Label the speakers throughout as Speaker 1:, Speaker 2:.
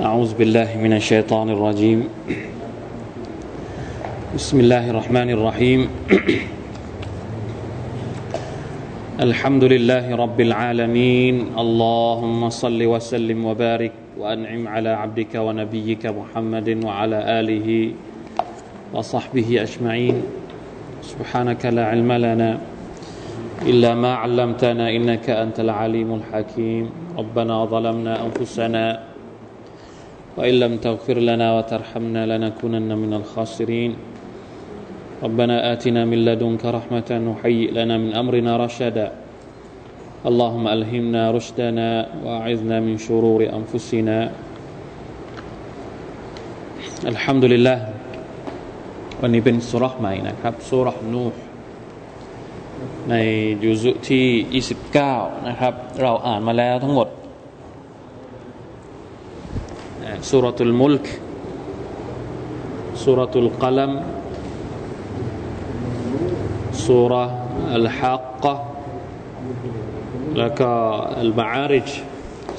Speaker 1: أعوذ بالله من الشيطان الرجيم. بسم الله الرحمن الرحيم. الحمد لله رب العالمين. اللهم صل وسلم وبارك وأنعم على عبدك ونبيك محمد وعلى آله وصحبه أجمعين. سبحانك لا علم لنا إلا ما علمتنا إنك أنت العليم الحكيم. ربنا ظلمنا أنفسنا وإن لم تغفر لنا وترحمنا لنكونن من الخاسرين ربنا آتنا من لدنك رحمة وهيئ لنا من أمرنا رشدا اللهم ألهمنا رشدنا وأعذنا من شرور أنفسنا الحمد لله วันนี้เป็นสุรษใหม่นะครับสุรษนูห์ในยุซุที่ 29 นะครับ เราอ่านมาแล้วทั้งหมด สุรตุลมุลกสุรตุลกลัมสุรอัลฮักกะแล้วก็อัลบาอาริจ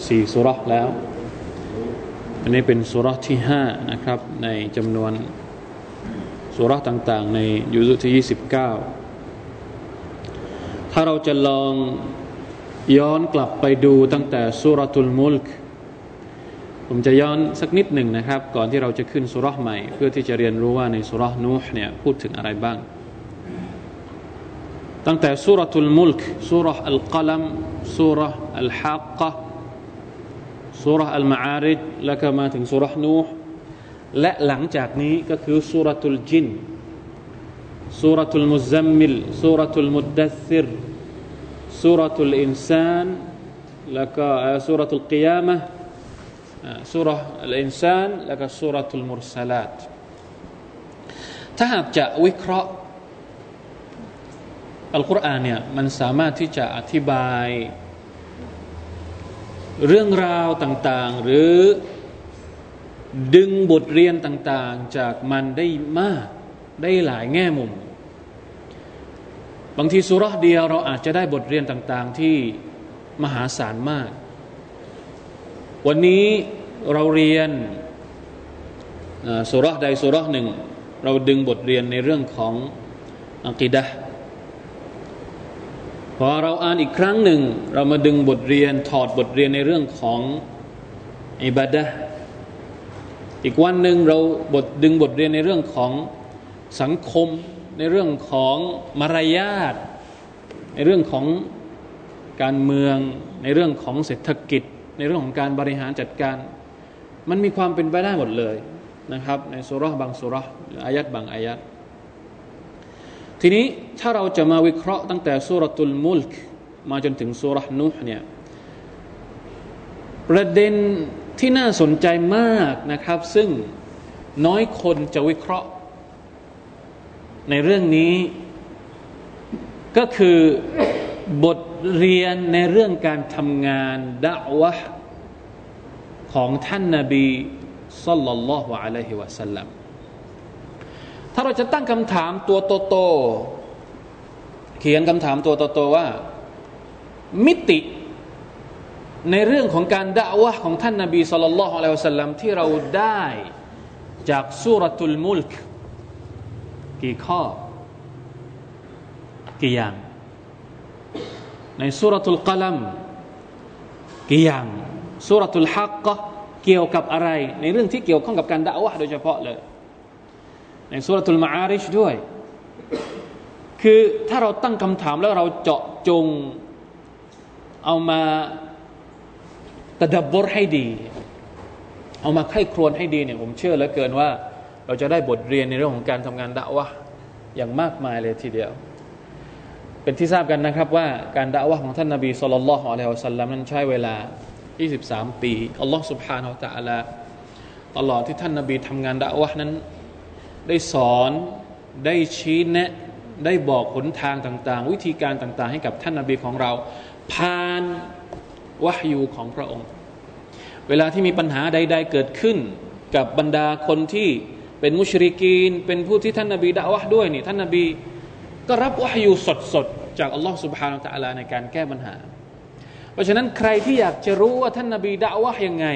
Speaker 1: สี่สุรแล้ว อันนี้เป็นสุรที่ห้านะครับ ในจำนวนสุรต่างๆ ในยุซุที่29ถ้าเราจะลองย้อนกลับไปดูตั้งแต่สุรทุลมุลก ผมจะย้อนสักนิดหนึ่งนะครับ ก่อนที่เราจะขึ้นสุรษใหม่ เพื่อที่จะเรียนรู้ว่าในสุรษนูห์เนี่ยพูดถึงอะไรบ้าง ตั้งแต่สุรทุลมุลกสุรษอัลกลัมสุรษอัลฮักกะสุรษอัลมาอาริดแล้วก็มาถึงสุรษนูห์และหลังจากนี้ก็คือสุรทุลจินสุรทุลมุซัมมิลสุรทุลมุดดัซิรสุรทุลอินซานแล้วก็สุรทุลกิยามะ สุรอัลอินซานแล้วก็สุรทุลมุรสลาตถ้าหากจะวิเคราะห์อัลกุรอานเนี่ยมันสามารถที่จะอธิบาย เรื่องราวต่างๆ หรือดึงบทเรียนต่างๆ จากมันได้มากได้หลายแง่มุม บางทีสุรษเดียวเราอาจจะได้บทเรียนต่างๆ ที่มหาศาลมาก วันนี้ เราเรียนสุรษใดสุรษหนึ่ง เราดึงบทเรียนในเรื่องของอักิดะพอเราอ่านอีกครั้งหนึ่ง เรามาดึงบทเรียนถอดบทเรียนในเรื่องของอิบาดะอีกวันหนึ่งเราบทดึงบทเรียนในเรื่องของสังคม ในเรื่องของมารยาทในเรื่องของการเมือง ในเรื่องของเศรษฐกิจ ในเรื่องของการบริหารจัดการ มันมีความเป็นไปได้หมดเลยนะครับ ในสุรษบางสุรษหรืออายัดบางอายัดทีนี้ถ้าเราจะมาวิเคราะห์ตั้งแต่สุรตุลมุลกมาจนถึงสุรษนุห์เนี่ยประเด็นที่น่าสนใจมากนะครับ ซึ่งน้อยคนจะวิเคราะห์ ในเรื่องนี้ ก็คือบทเรียนในเรื่องการทำงานดะวะ ของท่านนาบีสัลลัลลอฮุอะลัยฮิวะสัลลัมถ้าเราจะตั้งคำถามตัวโตๆเขียนคำถามตัวโตๆว่า มิติในเรื่องของการด่าวะของท่านนาบีสุลต่านละฮ์อะลัยฮิวะสัลลัมที่เราได้จากสุรตุลมุลกกี่ข้อ กี่อย่าง ในสุรตุลกลัมกี่อย่าง สุรตุลฮักกะเกี่ยวกับอะไร ในเรื่องที่เกี่ยวข้องกับการด่าวะโดยเฉพาะเลย ในสุรตุลมาอาริชด้วย คือถ้าเราตั้งคำถามแล้วเราเจาะจงเอามาตะดับบรให้ดี เอามาไข้ครวนให้ดีเนี่ยผมเชื่อเหลือเกินว่า เราจะได้บทเรียนในเรื่องของการทำงานดะวะอย่างมากมายเลยทีเดียว เป็นที่ทราบกันนะครับว่าการดะวะของท่านนาบีสุลต่านละฮ์อะลัยฮิวสัลลัมนั้นใช้เวลา 23 ปีอัลลอฮ์ سبحانه และ تعالى ตลอดที่ท่านนาบีทำงานดะวะนั้น ได้สอนได้ชี้แนะ ได้บอกหนทางต่าง ๆ วิธีการต่าง ๆ ให้กับท่านนาบีของเราผ่านวะฮยูของพระองค์ เวลาที่มีปัญหาใด ๆ เกิดขึ้น กับบรรดาคนที่เป็นมุชริกีน เป็นผู้ที่ท่านนาบีด่าวะด้วยนี่ท่านนาบีก็รับวะฮยูสดๆ จากอัลลอฮ์ سبحانه และ تعالى ในการแก้ปัญหา เพราะฉะนั้นใครที่อยากจะรู้ว่าท่านนาบีด่าวะยังไง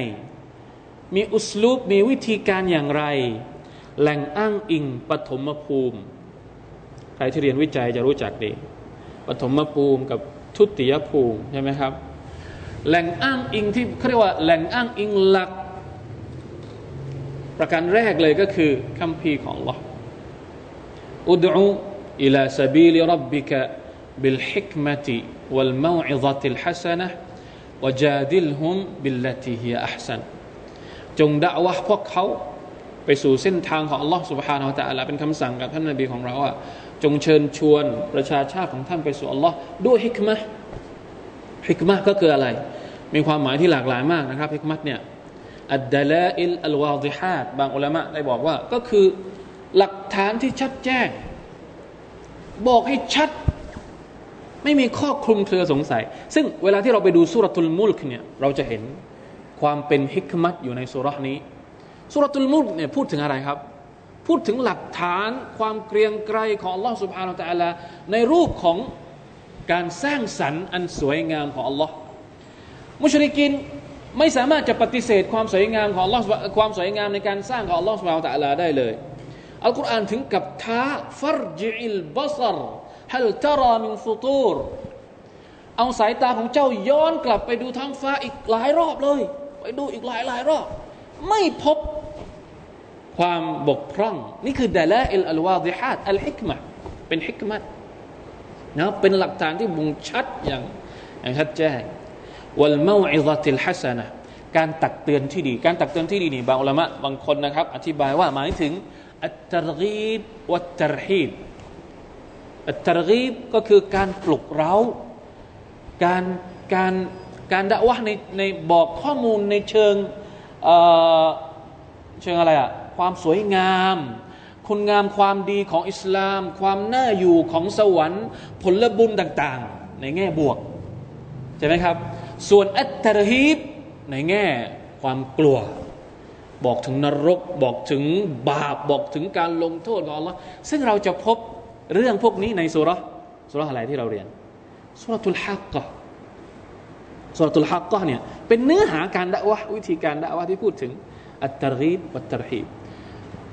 Speaker 1: มีอุสลูปมีวิธีการอย่างไร แหล่งอ้างอิงปฐมภูมิ ใครที่เรียนวิจัยจะรู้จักดีปฐมภูมิกับทุติยภูมิใช่ไหมครับ แหล่งอ้างอิงที่เขาเรียกว่าแหล่งอ้างอิงหลัก ประการแรกเลยก็คือคำพีของ Allah อุดูอิลาสบีลิรับบิกะบิลฮิคเมตี بالحكمة والموعظة الحسنة وجادلهم بالتي هي أحسن จงด่าวะพวกเขาไปสู่เส้นทางของ Allah سبحانه และ تعالى เป็นคำสั่งกับท่านนบีของเราว่าจงเชิญชวนประชาชาติของท่านไปสู่ Allah ด้วยฮิกมะฮิกมะก็คืออะไร มีความหมายที่หลากหลายมากนะครับฮิกมะเนี่ยอัดดลาอิลอัลวาดิฮัดบางอุลามะได้บอกว่าก็คือหลักฐานที่ชัดแจ้ง บอกให้ชัด ไม่มีข้อคลุมเครือสงสัย ซึ่งเวลาที่เราไปดูสุรทูลมุลกเนี่ยเราจะเห็นความเป็นฮิกมัตอยู่ในสุรนี้สุรทูลมุลกเนี่ยพูดถึงอะไรครับ พูดถึงหลักฐานความเกรียงไกรของอัลลอฮ์ سبحانه และ تعالى ในรูปของการสร้างสรรค์อันสวยงามของอัลลอฮ์มุชริกินไม่สามารถจะปฏิเสธความสวยงามของอัลลอฮ์ความสวยงามในการสร้างของอัลลอฮ์ سبحانه และ تعالى ได้เลย อัลกุรอานถึงกับท้าฟัรจิลบัซร ฮัลตารามินฟุตูร เอาสายตาของเจ้าย้อนกลับไปดูท้องฟ้าอีกหลายรอบเลย ไปดูอีกหลายหลายรอบ ไม่พบความบกพร่อง นี่คือالدلائل الواضحات الحكمةเป็นฮิกมะนะเป็นหลักฐานที่บ่งชัดอย่างอย่างชัดแจ้งวัลมาอิซติลฮัสนะการตักเตือนที่ดี การตักเตือนที่ดีนี่บางอุลามะบางคนนะครับ อธิบายว่าหมายถึงอัตตรกีบวัตตรฮีบ ตรกีบก็คือการปลุกเร้า การการการด่าวะในในบอกข้อมูลในเชิงเเชิงอะไรอะความสวยงาม คุณงามความดีของอิสลาม ความน่าอยู่ของสวรรค์ ผลบุญต่างๆ ในแง่บวก ใช่ไหมครับ ส่วนอัตตรฮีบในแง่ความกลัว บอกถึงนรก บอกถึงบาป บอกถึงการลงโทษของ Allah ซึ่งเราจะพบ เรื่องพวกนี้ในสุรสุรอะไรที่เราเรียนสุรทุลฮักกะสุรทุลฮักกะเนี่ยเป็นเนื้อหาการด่าวะวิธีการด่าวะที่พูดถึงอัตตรีบวัตตรฮีบ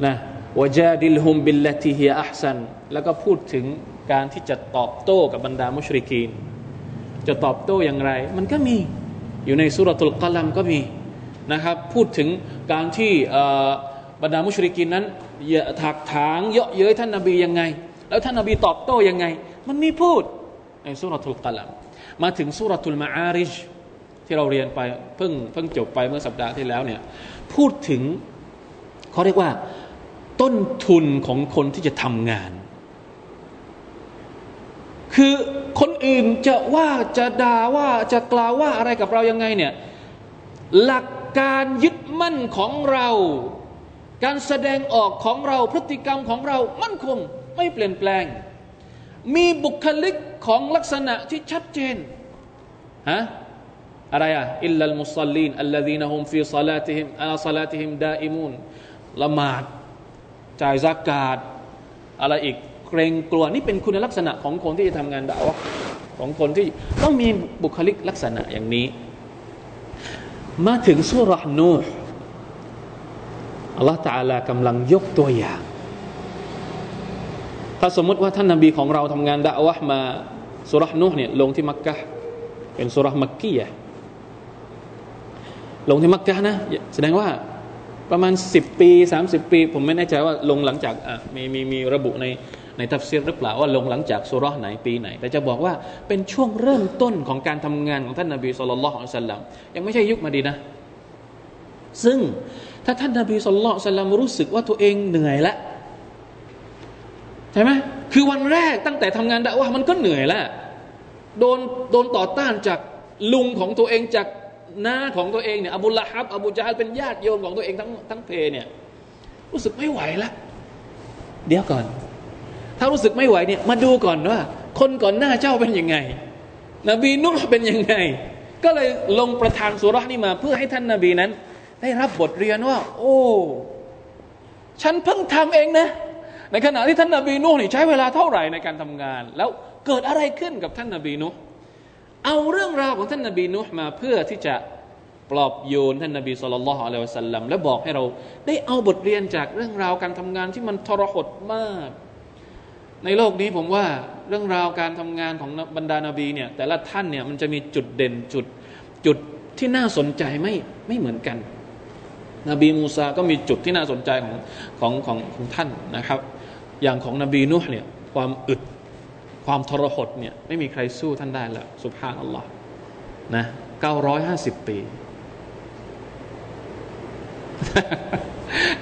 Speaker 1: นะวจาดิลฮุมบิลลติฮิอัพซันแล้วก็พูดถึงการที่จะตอบโต้กับบรรดามุชริกีน จะตอบโต้อย่างไร มันก็มีอยู่ในสุรทุลกลัมก็มีนะครับพูดถึงการที่บรรดามุชริกีนนั้นถักถางเยาะเย้ยท่านนบียังไง แล้วท่านนบีตอบโต้ยังไง มันมีพูดในสุรทูลกลัมมาถึงสุรทูลมาอาริชที่เราเรียนไปเพิ่งเพิ่งจบไปเมื่อสัปดาห์ที่แล้วเนี่ยพูดถึงเขาเรียกว่า ต้นทุนของคนที่จะทำงาน คือคนอื่นจะว่าจะด่าว่าจะกล่าวว่าอะไรกับเรายังไงเนี่ยหลักการยึดมั่นของเรา การแสดงออกของเราพฤติกรรมของเรามั่นคง ไม่เปลี่ยนแปลง มีบุคลิกของลักษณะที่ชัดเจนฮะอะไรอะอิลลัลมุสลิมอัลลัดีนฮุมฟีซาลาติฮิมอาซาลาติฮิมดาอิมุนละหมาดจ่ายซากาดอะไรอีกเกรงกลัวนี่เป็นคุณลักษณะของคนที่จะทำงานดาวะของคนที่ต้องมีบุคลิกลักษณะอย่างนี้ มาถึงสุรษนูอัลลอฮฺตาลากำลังยกตัวอย่าง ถ้าสมมติว่าท่านนาบีของเราทำงานดะวะมาสุรษนุเนี่ยลงที่มักกะเป็นสุรษมักกียะลงที่มักกะนะ แสดงว่าประมาณ 10 ปี 30 ปี ผมไม่แน่ใจว่าลงหลังจากมีมีมีระบุในในทัฟซีรหรือเปล่าว่าลงหลังจากสุรษไหนปีไหน แต่จะบอกว่าเป็นช่วงเริ่มต้นของการทำงานของท่านนาบีสุลต่านละฮ์อัลลัมยังไม่ใช่ยุคมาดีนะ ซึ่งถ้าท่านนาบีสุลต่านละฮ์รู้สึกว่าตัวเองเหนื่อยแล้ว ช่ไหมคือวันแรกตั้งแต่ทำงานดะว่ามันก็เหนื่อยแล้วโดนโดนต่อต้านจากลุงของตัวเองจากน้าของตัวเองเนี่ยอบูละฮับอบูจาฮัลเป็นญาติโยมของตัวเองทั้งทั้งเพเนี่ยรู้สึกไม่ไหวแล้วเดี๋ยวก่อน ถ้ารู้สึกไม่ไหวเนี่ยมาดูก่อนว่า คนก่อนหน้าเจ้าเป็นยังไง นบีนุ่ห์เป็นยังไง ก็เลยลงประทานสุรานี้มา เพื่อให้ท่านนาบีนั้น ได้รับบทเรียนว่า โอ้ ฉันเพิ่งทำเองนะ ในขณะที่ท่านนาบีนูนี่ใช้เวลาเท่าไหร่ในการทำงาน แล้วเกิดอะไรขึ้นกับท่านนาบีนูเอาเรื่องราวของท่านนาบีนูมาเพื่อที่จะปลอบโยนท่านนบีสุลต่านละฮ์อะลัยฮิวสัลลัมและบอกให้เราได้เอาบทเรียนจากเรื่องราวการทำงานที่มันทรหดมาก ในโลกนี้ผมว่าเรื่องราวการทำงานของบรรดานาบีเนี่ยแต่ละท่านเนี่ยมันจะมีจุดเด่นจุดจุดที่น่าสนใจไม่ไม่เหมือนกัน นบีมูซาก็มีจุดที่น่าสนใจของของของของท่านนะครับ อย่างของนบีนูห์เนี่ยความอึดความทรหดเนี่ยไม่มีใครสู้ท่านได้ล้วสุภาพอัลลอฮ์นะเก้าร้อยห้าสิบปี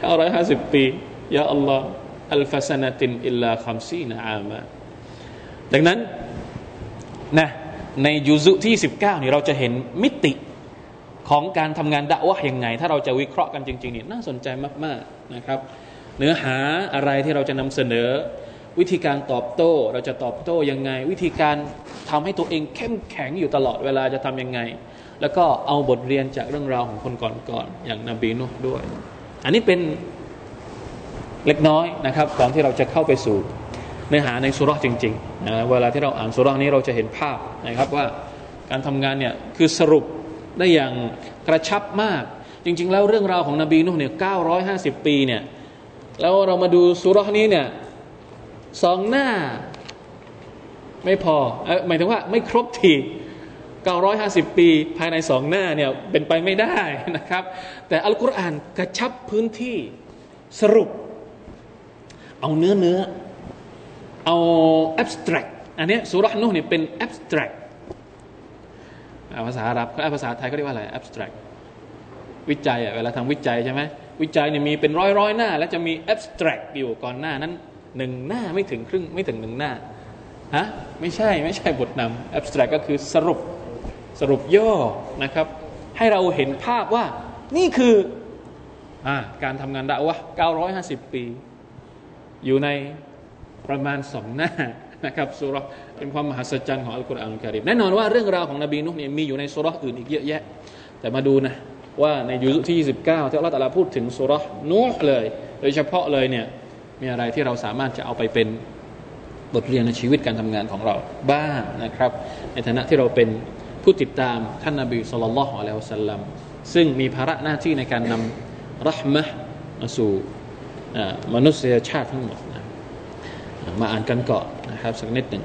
Speaker 1: เก้าร้อยห้าสิบปีيا الله ألف سنة إلا خمسين عاماดังนั้นนะในยุซุที่สิบเก้านี่เราจะเห็นมิติ ของการทำงานดะวะยังไง ถ้าเราจะวิเคราะห์กันจริงๆนี่น่าสนใจมากๆนะครับ เนื้อหาอะไรที่เราจะนำเสนอ วิธีการตอบโต้ เราจะตอบโต้ยังไง วิธีการทำให้ตัวเองเข้มแข็งอยู่ตลอดเวลาจะทํำยังไง แล้วก็เอาบทเรียนจากเรื่องราวของคนก่อนๆอย่างนบีนุด้วย อันนี้เป็นเล็กน้อยนะครับก่อนที่เราจะเข้าไปสู่เนื้อหาในสุรษจริงๆนะเวลาที่เราอ่านสุรษนี้เราจะเห็นภาพนะครับว่าการทำงานเนี่ยคือสรุป ได้อย่างกระชับมาก จริง ๆ แล้วเรื่องราวของนบีนุ่เนี่ยเก้าร้อยห้าสิบปีเนี่ยแล้วเรามาดูสุรษนี้เนี่ยสองหน้าไม่พออหมายถึงว่าไม่ครบที950 ปีภายในสองหน้าเนี่ยเป็นไปไม่ได้นะครับ แต่อัลกุรอานกระชับพื้นที่สรุป เอาเนื้อเนื้อเอา abstract อันนี้สุรษนุ่เนี่ยเป็น abstract ภาษาอาหรับภาษาไทยก็เรียกว่าอะไร abstract วิจัยอะเวลาทำวิจัยใช่ไหมวิจัยเนี่ยมีเป็นร้อยร้อยหน้า แล้วจะมี abstract อยู่ก่อนหน้านั้นหนึ่งหน้าไม่ถึงครึ่งไม่ถึงหนึ่งหน้าฮะไม่ใช่ไม่ใช่บทนำ abstract ก็คือสรุปสรุปย่อนะครับ ให้เราเห็นภาพว่านี่คืออการทำงานดาวะ950 ปี อยู่ในประมาณสองหน้านะครับสุร เป็นความมหัศจรรย์ของอัลกุรอานอัลกิริมแน่นอนว่าเรื่องราวของนบีนุห์เนี่ยมีอยู่ในสุรอื่นอีกเยอะแยะ แต่มาดูนะว่าในยุคที่ 29 ที่อัลลอฮฺตะลาพูดถึงสุรนุห์เลย โดยเฉพาะเลยเนี่ยมีอะไรที่เราสามารถจะเอาไปเป็นบทเรียนในชีวิตการทำงานของเราบ้างนะครับ ในฐานะที่เราเป็นผู้ติดตามท่านนาบีสุลต่านละฮ์อะลัยฮิสัลลัมซึ่งมีภาระหน้าที่ในการนำรัหมะมาสู่มนุษยชาติทั้งหมดนะมาอ่านกันก่อนนะครับสักนิดหนึ่ง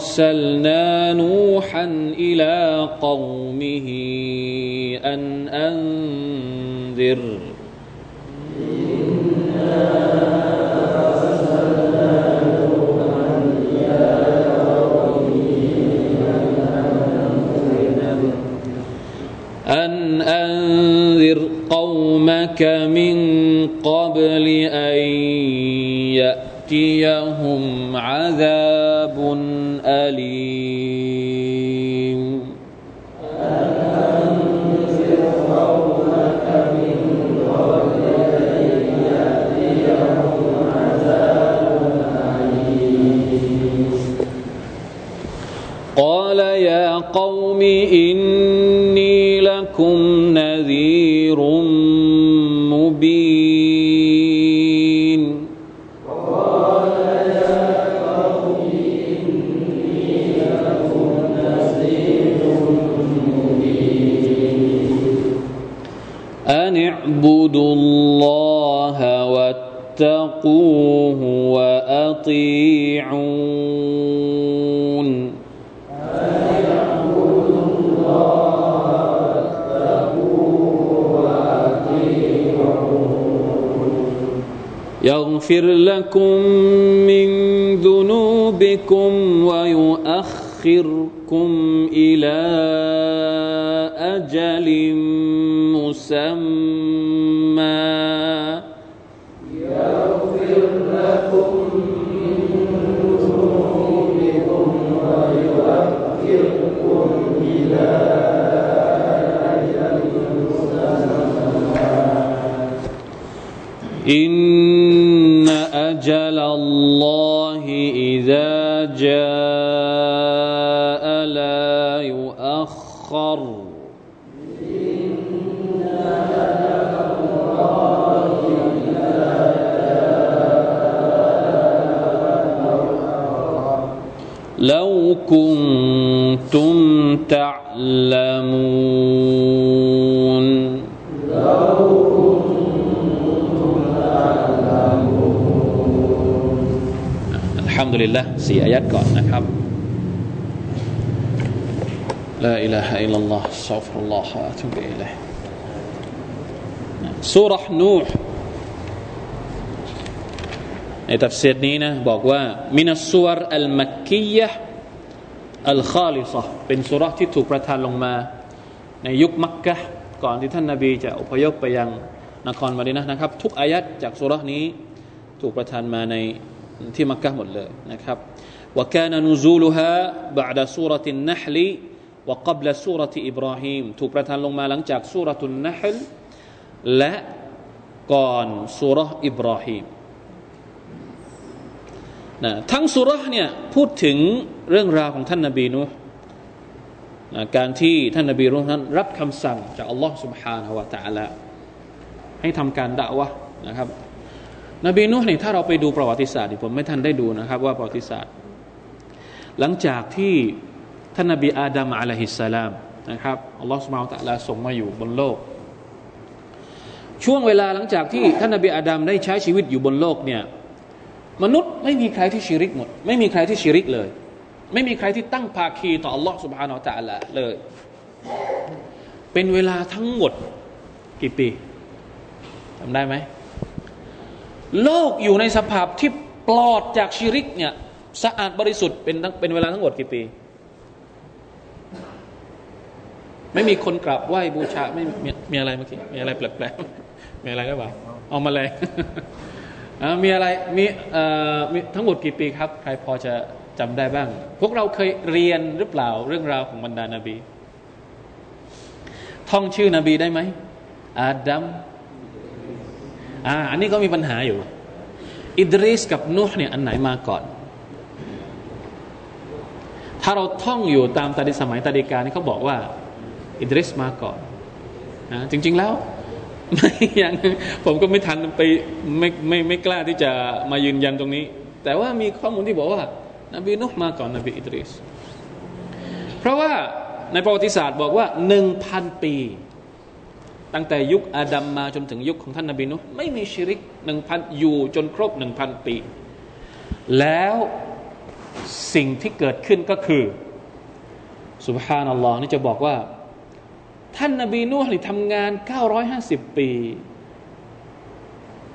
Speaker 1: أرسلنا نوحا إلى قومه أن أنذر. وأطيعون يغفر لكم من ذنوبكم ويؤخركم إلى أجل مسمى. إن أجل الله إذا جاء لا يؤخر. لو كنتم تعلمون สี่อายัดก่อนนะครับลาอิลาฮะอิลลัลลอฮ์ซัฟรุลลอฮ์อะตุบิอิลัยสุรษนูห์ในตัฟซีรนี้นะบอกว่าمن السور المكية الخالصةเป็นซูเราะฮ์ที่ถูกประทานลงมา ในยุคมักกะก่อนที่ท่านนาบีจะอพยพไปยังนครมาดีนะนะครับ ทุกอายัดจากซูเราะฮ์นี้ถูกประทานมาใน ที่มักกะหมดเลยนะครับ وكان نزولها بعد سورة النحل وقبل سورة إبراهيم ถูกประทานลงมาหลังจากสุรทุนนัฮลและก่อนสุรอิบราฮิมนะทั้งสุรเนี่ยพูดถึงเรื่องราวของท่านนาบีนุนะการที่ท่านนาบีนุนั้นรับคำสั่งจากอัลลอฮ์ سبحانه และ تعالى ให้ทำการด่าวะนะครับ นบีนุ่นี่ถ้าเราไปดูประวัติศาสตร์ผมไม่ทันได้ดูนะครับ ว่าประวัติศาสตร์ หลังจากที่ท่านนบีอาดัมอะลัยฮิสสลามนะครับอัลลอฮ์สุบไบร์ตะลาส่งมาอยู่บนโลก ช่วงเวลาหลังจากที่ท่านนบีอาดัมได้ใช้ชีวิตอยู่บนโลกเนี่ยมนุษย์ไม่มีใครที่ชิริกหมด ไม่มีใครที่ชิริกเลย ไม่มีใครที่ตั้งภาคีต่ออัลลอฮ์สุบฮานาอัตะลาเลย เป็นเวลาทั้งหมดกี่ปีจำได้ไหม โลกอยู่ในสภาพที่ปลอดจากชิริกเนี่ยสะอาดบริสุทธิ์เป็นเป็นเวลาทั้งหมดกี่ปี ไม่มีคนกราบไหว้บูชาไม่มีมีอะไรเมื่อกี้มีอะไรแปลกๆมีอะไรก็บอกเอามาเลยมีอะไรมีมีทั้งหมดกี่ปีครับ ใครพอจะจำได้บ้าง พวกเราเคยเรียนหรือเปล่าเรื่องราวของบรรดานาบี ท่องชื่อ นบีได้ไหมอาดัม อ่าอันนี้ก็มีปัญหาอยู่ อิดริสกับนุห์เนี่ยอันไหนมาก่อน ถ้าเราท่องอยู่ตามตาดิสมัยตาดิกานี่เขาบอกว่า อิดริสมาก่อนนะจริง ๆแล้วไม่ยังผมก็ไม่ทันไปไม่ไม่ไม่กล้าที่จะมายืนยันตรงนี้ แต่ว่ามีข้อมูลที่บอกว่านบีนุฮ์มาก่อนนบีอิดริส เพราะว่าในประวัติศาสตร์บอกว่าหนึ่งพันปี ตั้งแต่ยุคอาดัมมาจนถึงยุคของท่านนบีนุไม่มีชิริกหนึ่งพันอยู่จนครบหนึ่งพันปี แล้วสิ่งที่เกิดขึ้นก็คือสุบฮานัลลอฮ์นี่จะบอกว่า ท่านนบีนูฮ์นี่ทำงาน 950 ปี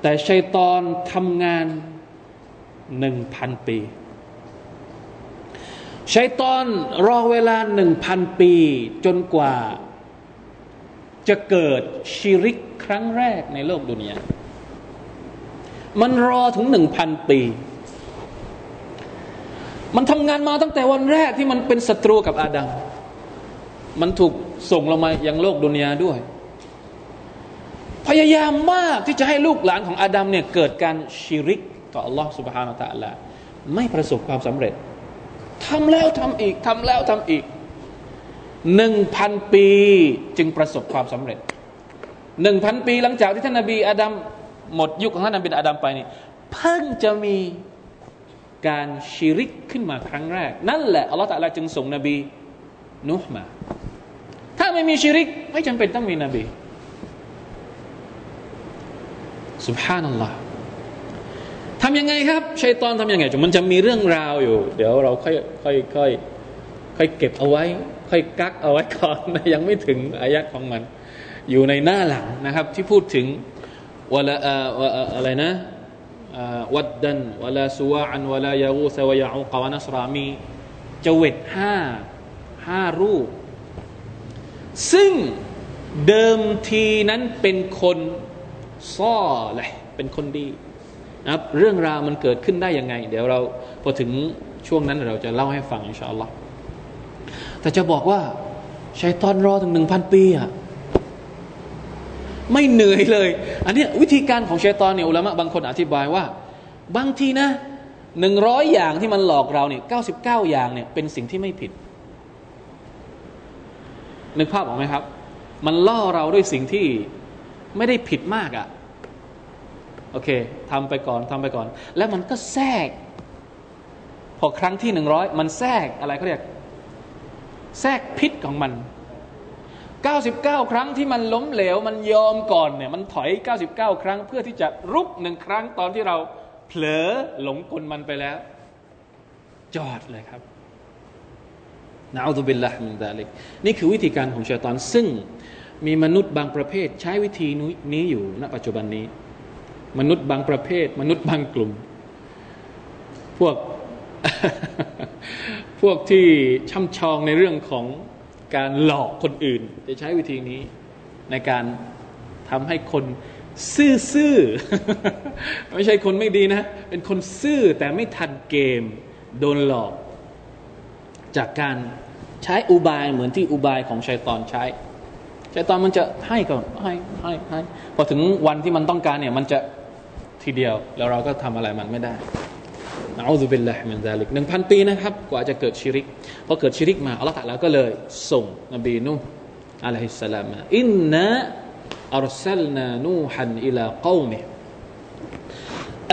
Speaker 1: แต่ชัยตอนทำงาน 1,000 ปีชัยตอนรอเวลา 1,000 ปี จนกว่า จะเกิดชีริกครั้งแรกในโลกดุนยามันรอถึงหนึ่งพันปี มันทำงานมาตั้งแต่วันแรกที่มันเป็นศัตรูกับอาดัม มันถูกส่งลงมาอย่างโลกดุนยาด้วย พยายามมากที่จะให้ลูกหลานของอาดัมเนี่ยเกิดการชีริกต่อ Allah subhanahu wa ta'ala ไม่ประสบความสำเร็จทำแล้วทำอีกทำแล้วทำอีก หนึ่งพันปีจึงประสบความสำเร็จหนึ่งพันปีหลังจากที่ท่านนบีอาดัมหมดยุคของท่านนบีอาดัมไปนี่เพิ่งจะมีการชิริกขึ้นมาครั้งแรก นั่นแหละอัลลอฮฺตะลาจึงส่งนบีนุฮ์มา ถ้าไม่มีชิริก ไม่จำเป็นต้องมีนบีสุบฮานัลลอฮ์ทำยังไงครับชัยตอนทำยังไงจมันจะมีเรื่องราวอยู่ เดี๋ยวเราค่อยค่อยค่อยค่อยเก็บเอาไว้ ค่อยกักเอาไว้ก่อนยังไม่ถึงอายัดของมัน อยู่ในหน้าหลังนะครับ ที่พูดถึงวลาอะไรนะวัดดันวลาสุวาอันวลายาอูซวยาอุกวานัสรามีจเวตห้าห้ารูป ซึ่งเดิมทีนั้นเป็นคนซ่อเลยเป็นคนดีนะครับเรื่องราวมันเกิดขึ้นได้ยังไง เดี๋ยวเราพอถึงช่วงนั้นเราจะเล่าให้ฟัง อินชาอัลลอฮ์ แต่จะบอกว่าชัยตอนรอถึงหนึ่งพันปีอะไม่เหนื่อยเลย อันนี้วิธีการของชัยตอนเนี่ยอุลามะบางคนอธิบายว่า บางทีนะหนึ่งร้อยอย่างที่มันหลอกเราเนี่ยเก้าสิบเก้าอย่างเนี่ยเป็นสิ่งที่ไม่ผิด นึกภาพออกไหมครับ มันล่อเราด้วยสิ่งที่ไม่ได้ผิดมากอะ่ะโอเคทำไปก่อนทำไปก่อน แล้วมันก็แทรก พอครั้งที่หนึ่งร้อยมันแทรกอะไรเขาเรียก แทรกพิษของมัน 99 ครั้งที่มันล้มเหลว มันยอมก่อนเนี่ยมันถอย 99 ครั้งเพื่อที่จะรุกหนึ่งครั้งตอนที่เราเผลอหลงกลมันไปแล้ว จอดเลยครับนะอัลตุบิลละมินดาลิกนี่คือวิธีการของชัยตอนซึ่งมีมนุษย์บางประเภทใช้วิธีนี้อยู่ณปัจจุบันนี้ มนุษย์บางประเภท มนุษย์บางกลุ่ม พวก พวกที่ช่ำชองในเรื่องของการหลอกคนอื่น จะใช้วิธีนี้ในการทำให้คนซื่อๆไม่ใช่คนไม่ดีนะ เป็นคนซื่อแต่ไม่ทันเกม โดนหลอก จากการใช้อุบายเหมือนที่อุบายของชัยตอนใช้ชัยตอนมันจะให้ก่อนให้ให้ให้พอถึงวันที่มันต้องการเนี่ย มันจะทีเดียวแล้วเราก็ทำอะไรมันไม่ได้ نعوذ بالله من ذلكหนึ่งพันปีนะครับ กว่าจะเกิดชิริกพอเกิดชิริกมาอัลลอฮฺตะลาก็เลยส่งนบีนูอะลัยฮิสสลามมาอินนะอัลซัลนานูฮันอิลากามิ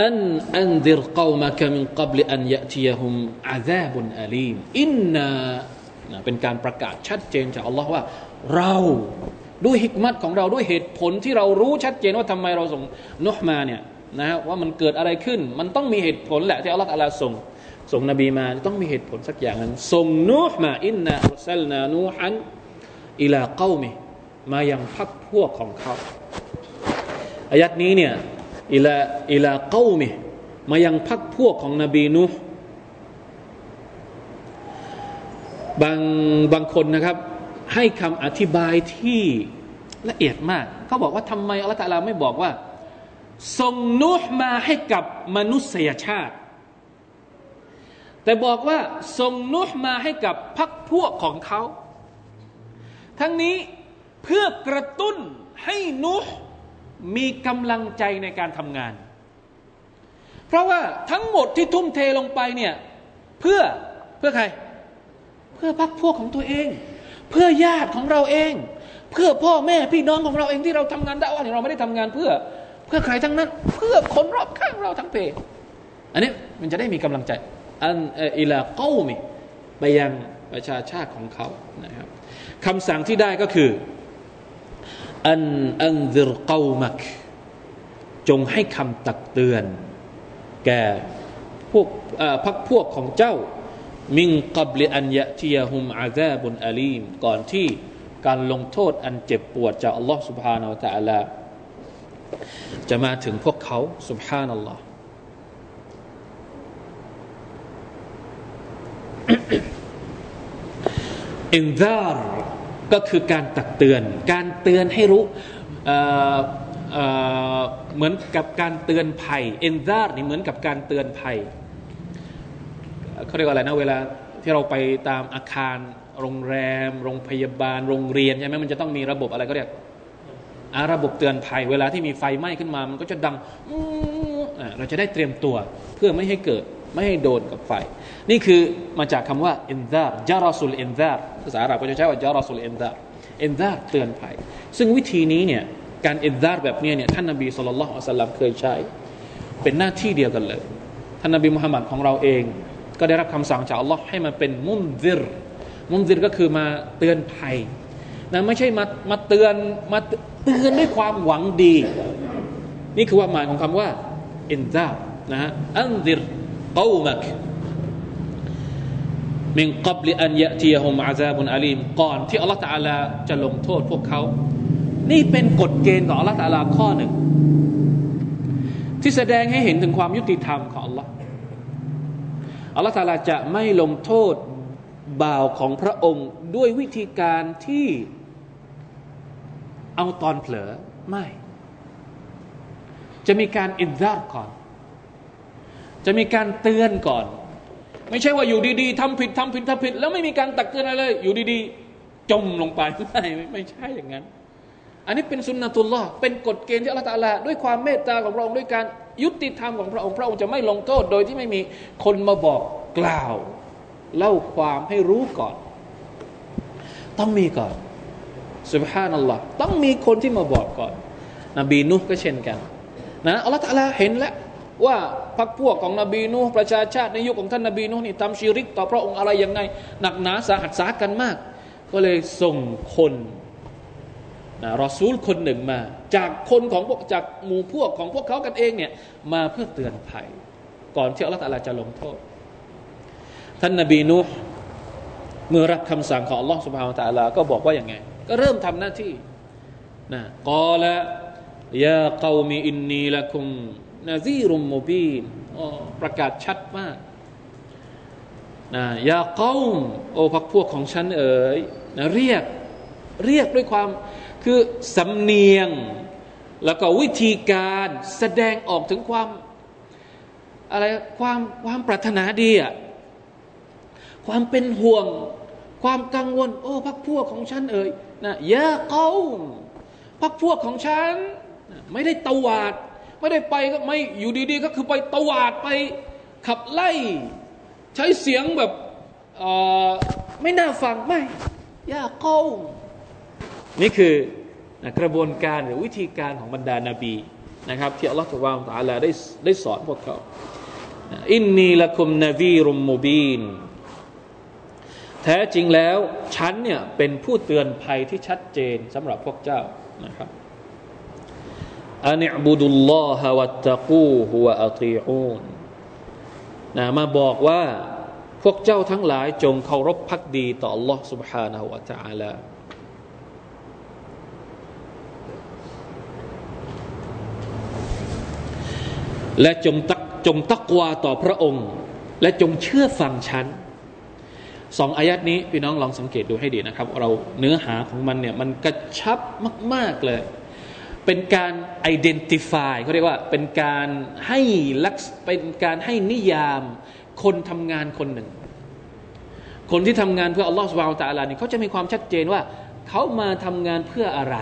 Speaker 1: อันอันดิรกาวมะกมินกับลอันยะทียฮุมอาซาบุนอาลีมอินนาเป็นการประกาศชัดเจนจากอัลลอฮ์ว่าเราด้วยฮิกมัตของเราด้วยเหตุผลที่เรารู้ชัดเจนว่าทำไมเราส่งนุฮมาเนี่ย นะว่ามันเกิดอะไรขึ้น มันต้องมีเหตุผลแหละที่อัลลอฮฺอัลลส่งส่งนบีมาต้องมีเหตุผลสักอย่างนั้นส่งนูห์มาอินนาอัลซัลนานูฮันอิลาเก้ามิมายังพักพวกของเขาอายัดนี้เนี่ยอิลาอิลาเก้ามิมายังพักพวกของนบีนูห์บางบางคนนะครับ ให้คำอธิบายที่ละเอียดมาก เขาบอกว่าทำไมอัลลอฮฺไม่บอกว่า ส่งนุห์มาให้กับมนุษยชาติ แต่บอกว่าส่งนุห์มาให้กับพักพวกของเขา ทั้งนี้เพื่อกระตุ้นให้นุห์มีกำลังใจในการทำงาน เพราะว่าทั้งหมดที่ทุ่มเทลงไปเนี่ยเพื่อเพื่อใคร เพื่อพักพวกของตัวเอง เพื่อญาติของเราเอง เพื่อพ่อแม่พี่น้องของเราเองที่เราทำงานได้ว่าเราไม่ได้ทำงานเพื่อ พื่อใครทั้งนั้น เพื่อคนรอบข้างเราทั้งเพอันนี้มันจะได้มีกำลังใจ อันอิลาเก้ามิไปยังประชาชาติของเขานะครับคำสั่งที่ได้ก็คือ อันอันซิรเก้ามักจงให้คำตักเตือน แก่พวกพักพวกของเจ้า มิงกับลิอันยะทียหุมอาซาบุนอาลีม ก่อนที่การลงโทษอันเจ็บปวดจากอัลลอฮ์ سبحانه และ تعالى จะมาถึงพวกเขาسبحان الله إنذار ก็คือการตักเตือน การเตือนให้รู้เหมือนกับการเตือนภัย إنذار นี่เหมือนกับการเตือนภัยเขาเรียกว่าอะไรนะเวลาที่เราไปตามอาคาร โรงแรม โรงพยาบาล โรงเรียนใช่ไหมมันจะต้องมีระบบอะไรก็เรียก ระบบเตือนภัย เวลาที่มีไฟไหม้ขึ้นมา มันก็จะดังเราจะได้เตรียมตัวเพื่อไม่ให้เกิดไม่ให้โดนกับไฟ นี่คือมาจากคำว่า إنذار جرس الإنذار ภาษาอาหรับก็จะใช้ว่า جرس الإنذار إنذار เตือนภัย ซึ่งวิธีนี้เนี่ยการ إنذار แบบนี้เนี่ยท่านนบี صلى الله عليه وسلم เคยใช้ เป็นหน้าที่เดียวกันเลย ท่านนบีมุฮัมมัดของเราเอง ก็ได้รับคำสั่งจากอัลลอฮ์ให้มาเป็นมุนซิรมุนซิรก็คือมาเตือนภัย นะไม่ใช่มามาเตือนมาเตือนด้วยความหวังดี นี่คือคว่าหมายของคำว่าอินซาบนะฮะอันดิรกอมักมิงกับลิอันยะทียฮุมอาซาบุนอาลีมก่อนที่อัลลอฮฺตาลาจะลงโทษพวกเขา นี่เป็นกฎเกณฑ์ของอัลลอฮฺตาลาข้อหนึ่ง ที่แสดงให้เห็นถึงความยุติธรรมของอัลลอฮ์อัลลอฮฺตาลาจะไม่ลงโทษบ่าวของพระองค์ด้วยวิธีการที่ เอาตอนเผลอไม่ จะมีการอินซาร์ก่อน จะมีการเตือนก่อน ไม่ใช่ว่าอยู่ดีๆทำผิดทำผิดทำผิด แล้วไม่มีการตักเตือนอะไรเลย อยู่ดีๆ จมลงไปไม่ไม่ใช่อย่างนั้น อันนี้เป็นสุนนะตุลลอฮ์เป็นกฎเกณฑ์ที่อัลลอฮฺตาลาด้วยความเมตตาของพระองค์ด้วยการยุติธรรมของพระองค์พระองค์จะไม่ลงโทษโดยที่ไม่มีคนมาบอกกล่าว เล่าความให้รู้ก่อน ต้องมีก่อน สุบฮานัลลอฮ์ต้องมีคนที่มาบอกก่อน นบีนุก็เช่นกันนะอัลลอฮฺตาลาเห็นแล้วว่าพรรคพวกของนบีนูประชาชาติในยุคของท่านนบีนูนี่ทำชีริก ต่อพระองค์อะไรยังไง หนักหนาสาหัสสากันมาก ก็เลยส่งคนนะรอซูลคนหนึ่งมา จากคนของพวกจากหมู่พวกของพวกเขากันเองเนี่ยมาเพื่อเตือนภัย ก่อนที่อัลลอฮฺตาลาจะลงโทษ ท่านนบีนูเมื่อรับคำสั่งของอัลลอฮฺสุบฮานตะลาก็บอกว่าอย่างไง ก็เริ่มทำหน้าที่นะกอละยาเกามีอินนีละคุมนาซีรุมโมบีนประกาศชัดมากนะยาเก้าโอพักพวกของฉันเอ๋ยนะเรียกเรียกด้วยความคือสำเนียง แล้วก็วิธีการแสดงออกถึงความอะไรความความปรารถนาดีอะความเป็นห่วง ความกังวล โอ้พักพวกของฉันเอ่ยนะยาเกาพักพวกของฉัน ไม่ได้ตวาด ไม่ได้ไปก็ไม่อยู่ดีๆ ก็คือไปตวาดไปขับไล่ ใช้เสียงแบบไม่น่าฟังไม่ยาเกานี่คือกระบวนการหรือวิธีการของบรรดานาบีนะครับ ที่อัลลอฮฺสุบานตะลาได้ได้สอนพวกเขาอินนีละคุมนบีรุมมูบีน แท้จริงแล้ว ฉันเนี่ยเป็นผู้เตือนภัยที่ชัดเจนสำหรับพวกเจ้านะครับอันิบุดุลลอฮะวัตตะกูฮุวะอัตีอูนนะมาบอกว่าพวกเจ้าทั้งหลายจงเคารพพักดีต่อ Allah سبحانه และ تعالى และจงตักจงตักวาต่อพระองค์ และจงเชื่อฟังฉัน สองอายัดนี้พี่น้องลองสังเกตดูให้ดีนะครับ เราเนื้อหาของมันเนี่ยมันกระชับมาก ๆเลย เป็นการ identify เขาเรียกว่าเป็นการให้ลักษเป็นการให้นิยามคนทำงานคนหนึ่ง คนที่ทำงานเพื่ออัลลอฮฺสุบานตะลานี่เขาจะมีความชัดเจนว่า เขามาทำงานเพื่ออะไร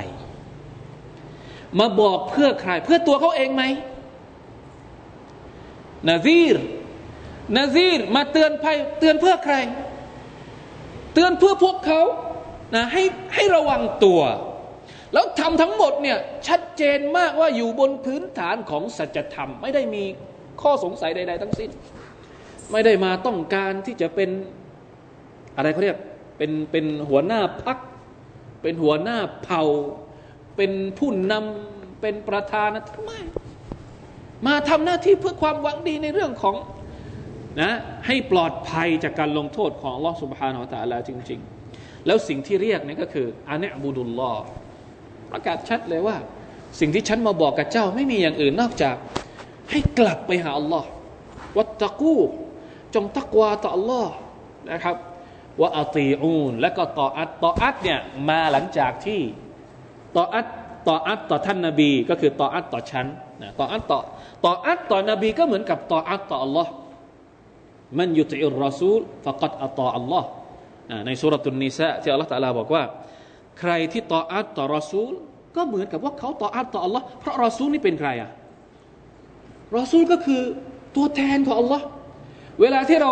Speaker 1: มาบอกเพื่อใคร เพื่อตัวเขาเองไหมนาซีรนาซีรมาเตือนภัยเตือนเพื่อใคร เตือนเพื่อพวกเขานะให้ให้ระวังตัว แล้วทำทั้งหมดเนี่ยชัดเจนมากว่าอยู่บนพื้นฐานของสัจธรรม ไม่ได้มีข้อสงสัยใด ๆ ทั้งสิ้น ไม่ได้มาต้องการที่จะเป็นอะไรเขาเรียกเป็นเป็นหัวหน้าพัก เป็นหัวหน้าเผ่า เป็นผู้นำเป็นประธานนะทำไมมาทำหน้าที่เพื่อความหวังดีในเรื่องของ นะให้ปลอดภัยจากการลงโทษของลอสุบฮานอัลตะลาจริง ๆ แล้วสิ่งที่เรียกนี่ก็คืออาเนบูดุลลอฮ์ประกาศชัดเลยว่า สิ่งที่ฉันมาบอกกับเจ้าไม่มีอย่างอื่นนอกจาก ให้กลับไปหาอัลลอฮ์วัตตะกูจงตักวาต่ออัลลอฮ์นะครับว่าอัตีอูนและก็ต่ออัตต่ออัตเนี่ยมาหลังจากที่ต่ออัตต่ออัตต่อท่านนาบี ก็คือต่ออัตต่อฉันนะต่ออัตต่อต่ออัตต่อนบีก็เหมือนกับต่ออัตต่ออัลลอฮ์ มันยุติอุรรอซูลฟะกัดอัตตออัลลอฮ์ในสุรตุนนิสะที่อัลลอฮ์ตะลาบอกว่า ใครที่ต่ออัตต่อรอซูล ก็เหมือนกับว่าเขาต่ออัตต่ออัลลอฮ์เพราะรอซูลนี่เป็นใครอะรอซูลก็คือตัวแทนของอัลลอฮ์เวลาที่เรา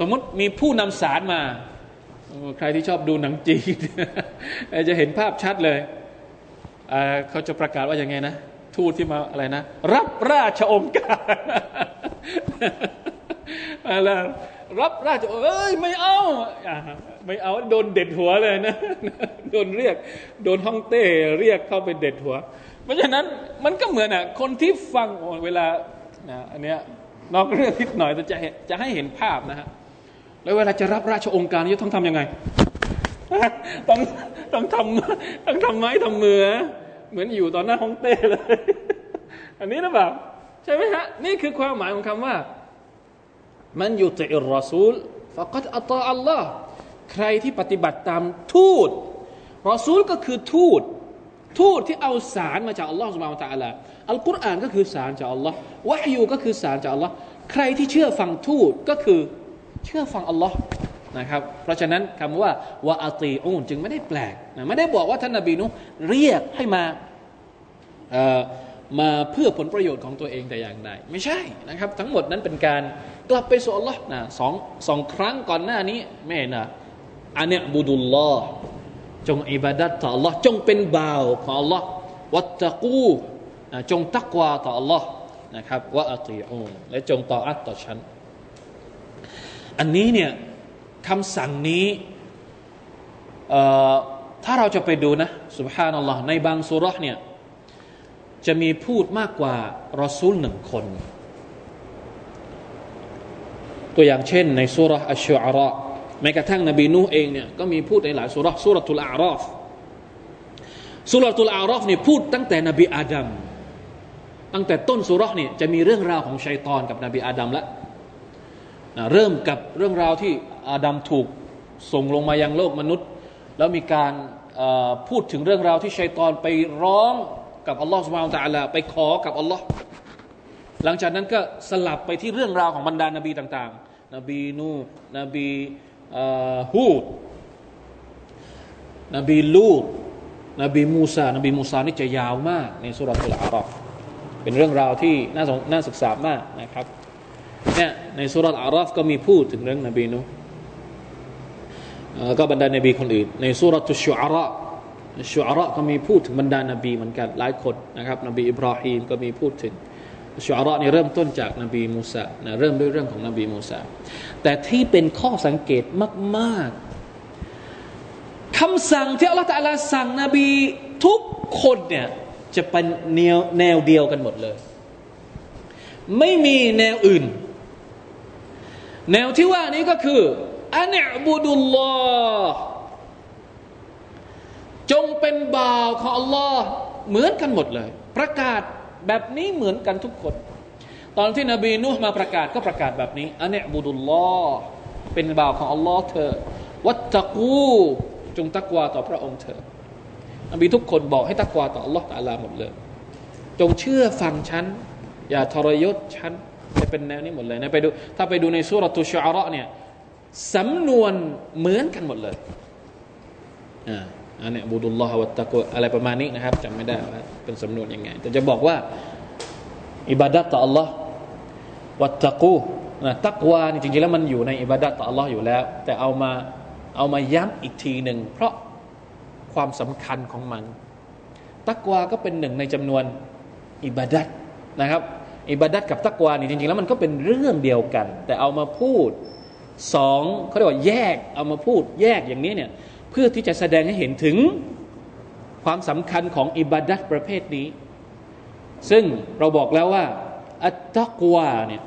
Speaker 1: สมมติมีผู้นำสารมา ใครที่ชอบดูหนังจีนจะเห็นภาพชัดเลยเขาจะประกาศว่าอย่างไงนะ ทูตที่มาอะไรนะ รับราชองค์การ อะไรรับราชเอ้ยไม่เอาไม่เอาโดนเด็ดหัวเลยนะโดนเรียก โดนห้องเต้เรียกเข้าไปเด็ดหัว เพราะฉะนั้นมันก็เหมือนอะคนที่ฟังเวลาอันเนี้ยนอกเรื่องนิดหน่อยจะจะให้เห็นภาพนะฮะแล้วเวลาจะรับราชองค์การจะต้องทำยังไงต้องต้องทำต้องทำไม้ทำมือ เหมือนอยู่ตอนหน้าห้องเต้เลย อันนี้นะแบบใช่ไหมฮะนี่คือความหมายของคำว่า มันยุติอิรรอซูลฟะกัดอัตอัลลอฮ์ใครที่ปฏิบัติตามทูตรอซูลก็คือทูต ทูตที่เอาสารมาจากอัลลอฮ์สุบานตะอัลาอัลกุรอานก็คือสารจากอัลลอฮ์วะฮยูก็คือสารจากอัลลอฮ์ใครที่เชื่อฟังทูตก็คือเชื่อฟังอัลลอฮ์นะครับ เพราะฉะนั้นคำว่าวะอัตีอูนจึงไม่ได้แปลกนะไม่ได้บอกว่าท่านนบีนุเรียกให้มาเอ่อ มาเพื่อผลประโยชน์ของตัวเองแต่อย่างใดไม่ใช่นะครับ ทั้งหมดนั้นเป็นการกลับไปสู่อัลลอฮ์นะสองสองครั้งก่อนหน้านี้ไม่นะอันเนี้ยบุดุลลอฮ์จงอิบาดัตต่อ Allah จงเป็นบ่าวของ Allah วัตตะกูจงตักวาต่อ Allah นะครับว่าอัติอูและจงต่ออัตต่อฉัน อันนี้เนี่ยคำสั่งนี้ถ้าเราจะไปดูนะสุบฮานัลลอฮ์ในบางสุรษเนี่ย จะมีพูดมากกว่ารอซูลหนึ่งคน ตัวอย่างเช่น ในสุรษอัชชุอาระแม้กระทั่งนบีนูเองเนี่ยก็มีพูดในหลายสุรษสุรทุลอารอฟสุรทุลอารอฟเนี่ยพูดตั้งแต่นบีอาดัมตั้งแต่ต้นสุรษเนี่ยจะมีเรื่องราวของชัยตอนกับนบีอาดัมล้วเริ่มกับเรื่องราวที่อาดัมถูกส่งลงมายังโลกมนุษย์ แล้วมีการพูดถึงเรื่องราวที่ชัยตอนไปร้อง กับอัลลอฮฺสุบานตะลาไปขอกับอัลลอฮ์หลังจากนั้นก็สลับไปที่เรื่องราวของบรรดานบีต่างๆ นบีนูนบีฮูดนบีลูดนบีมูซานบีมูซานี่จะยาวมาก ในسورة الأعراف เป็นเรื่องราวที่น่าน่าศึกษามากนะครับเนี่ยในسورة الأعراف ก็มีพูดถึงเรื่องนบีนูก็บรรดานบีคนอื่น ในسورة الشعراء الشعراء ก็มีพูดถึงบรรดานบีเหมือนกันหลายคนนะครับ นบีอิบราฮิมก็มีพูดถึงالشعراء นี่เริ่มต้นจากนบีมูซานะเริ่มด้วยเรื่องของนบีมูซาแต่ที่เป็นข้อสังเกตมากๆคำสั่งที่อัลลอฮฺตาลาสั่งนบีทุกคนเนี่ยจะเป็นแนวแนวเดียวกันหมดเลย ไม่มีแนวอื่น แนวที่ว่านี้ก็คืออันบุดุลลอฮ์ จงเป็นบ่าวของอัลลอฮ์เหมือนกันหมดเลย ประกาศแบบนี้เหมือนกันทุกคน ตอนที่นบีนูห์มาประกาศก็ประกาศแบบนี้อันเนบุดุลลอฮ์เป็นบ่าวของอัลลอฮ์เธอ วัตตะกูจงตักวาต่อพระองค์เธอนบีทุกคนบอกให้ตักวาต่ออัลลอฮ์ตาลาหมดเลย จงเชื่อฟังฉัน อย่าทรยศฉันจะเป็นแนวนี้หมดเลยนะไปดูถ้าไปดูในสุรตุชอาระเนี่ยสำนวนเหมือนกันหมดเลยอ่า อันนี้บูดุลลอฮฺวัตตะกุอะไรประมาณนี้นะครับจำไม่ได้ว่าเป็นสำนวนยังไง แต่จะบอกว่า อิบาดัตต่อ Allah วัตตะกูนะตักวานี่จริงๆแล้วมันอยู่ในอิบาดัตต่อ Allah อยู่แล้ว แต่เอามาเอามาย้ำอีกทีหนึ่งเพราะความสำคัญของมัน ตักวาก็เป็นหนึ่งในจำนวนอิบาดัตนะครับอิบาดัตกับตักวานี่จริงๆแล้วมันก็เป็นเรื่องเดียวกัน แต่เอามาพูดสองเขาเรียกว่าแยกเอามาพูดแยกอย่างนี้เนี่ย เพื่อที่จะแสดงให้เห็นถึงความสำคัญของอิบาดัตประเภทนี้ ซึ่งเราบอกแล้วว่า อัตตะกวาเนี่ย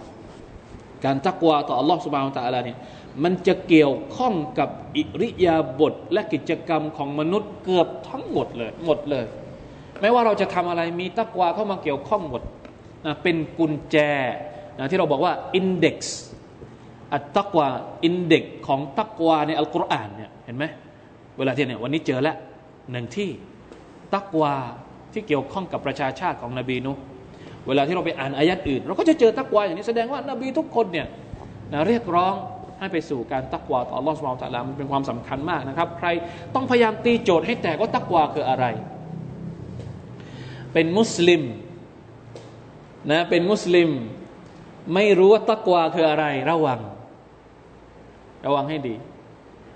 Speaker 1: การตักวาต่ออัลลอฮ์สุบานตะอัลาเนี่ยมันจะเกี่ยวข้องกับอิริยาบถและกิจกรรมของมนุษย์เกือบทั้งหมดเลยหมดเลย ไม่ว่าเราจะทำอะไรมีตักวาเข้ามาเกี่ยวข้องหมดนะเป็นกุญแจนะที่เราบอกว่าอินเด็กซ์อัตตักวาอินเด็กของตักวาในอัลกุรอานเนี่ยเห็นไหม เวลาที่เนี่ยวันนี้เจอแล้วหนึ่งที่ตักวาที่เกี่ยวข้องกับประชาชาติของนบีนุเวลาที่เราไปอ่านอายัดอื่น เราก็จะเจอตักวาอย่างนี้แสดงว่านาบีทุกคนเนี่ยนะเรียกร้องให้ไปสู่การตักวาต่อลอฮฺสุบไบร์ตะลามันเป็นความสำคัญมากนะครับ ใครต้องพยายามตีโจทย์ให้แตกว่าตักวาคืออะไร เป็นมุสลิมนะเป็นมุสลิม ไม่รู้ว่าตักวาคืออะไรระวัง ระวังให้ดี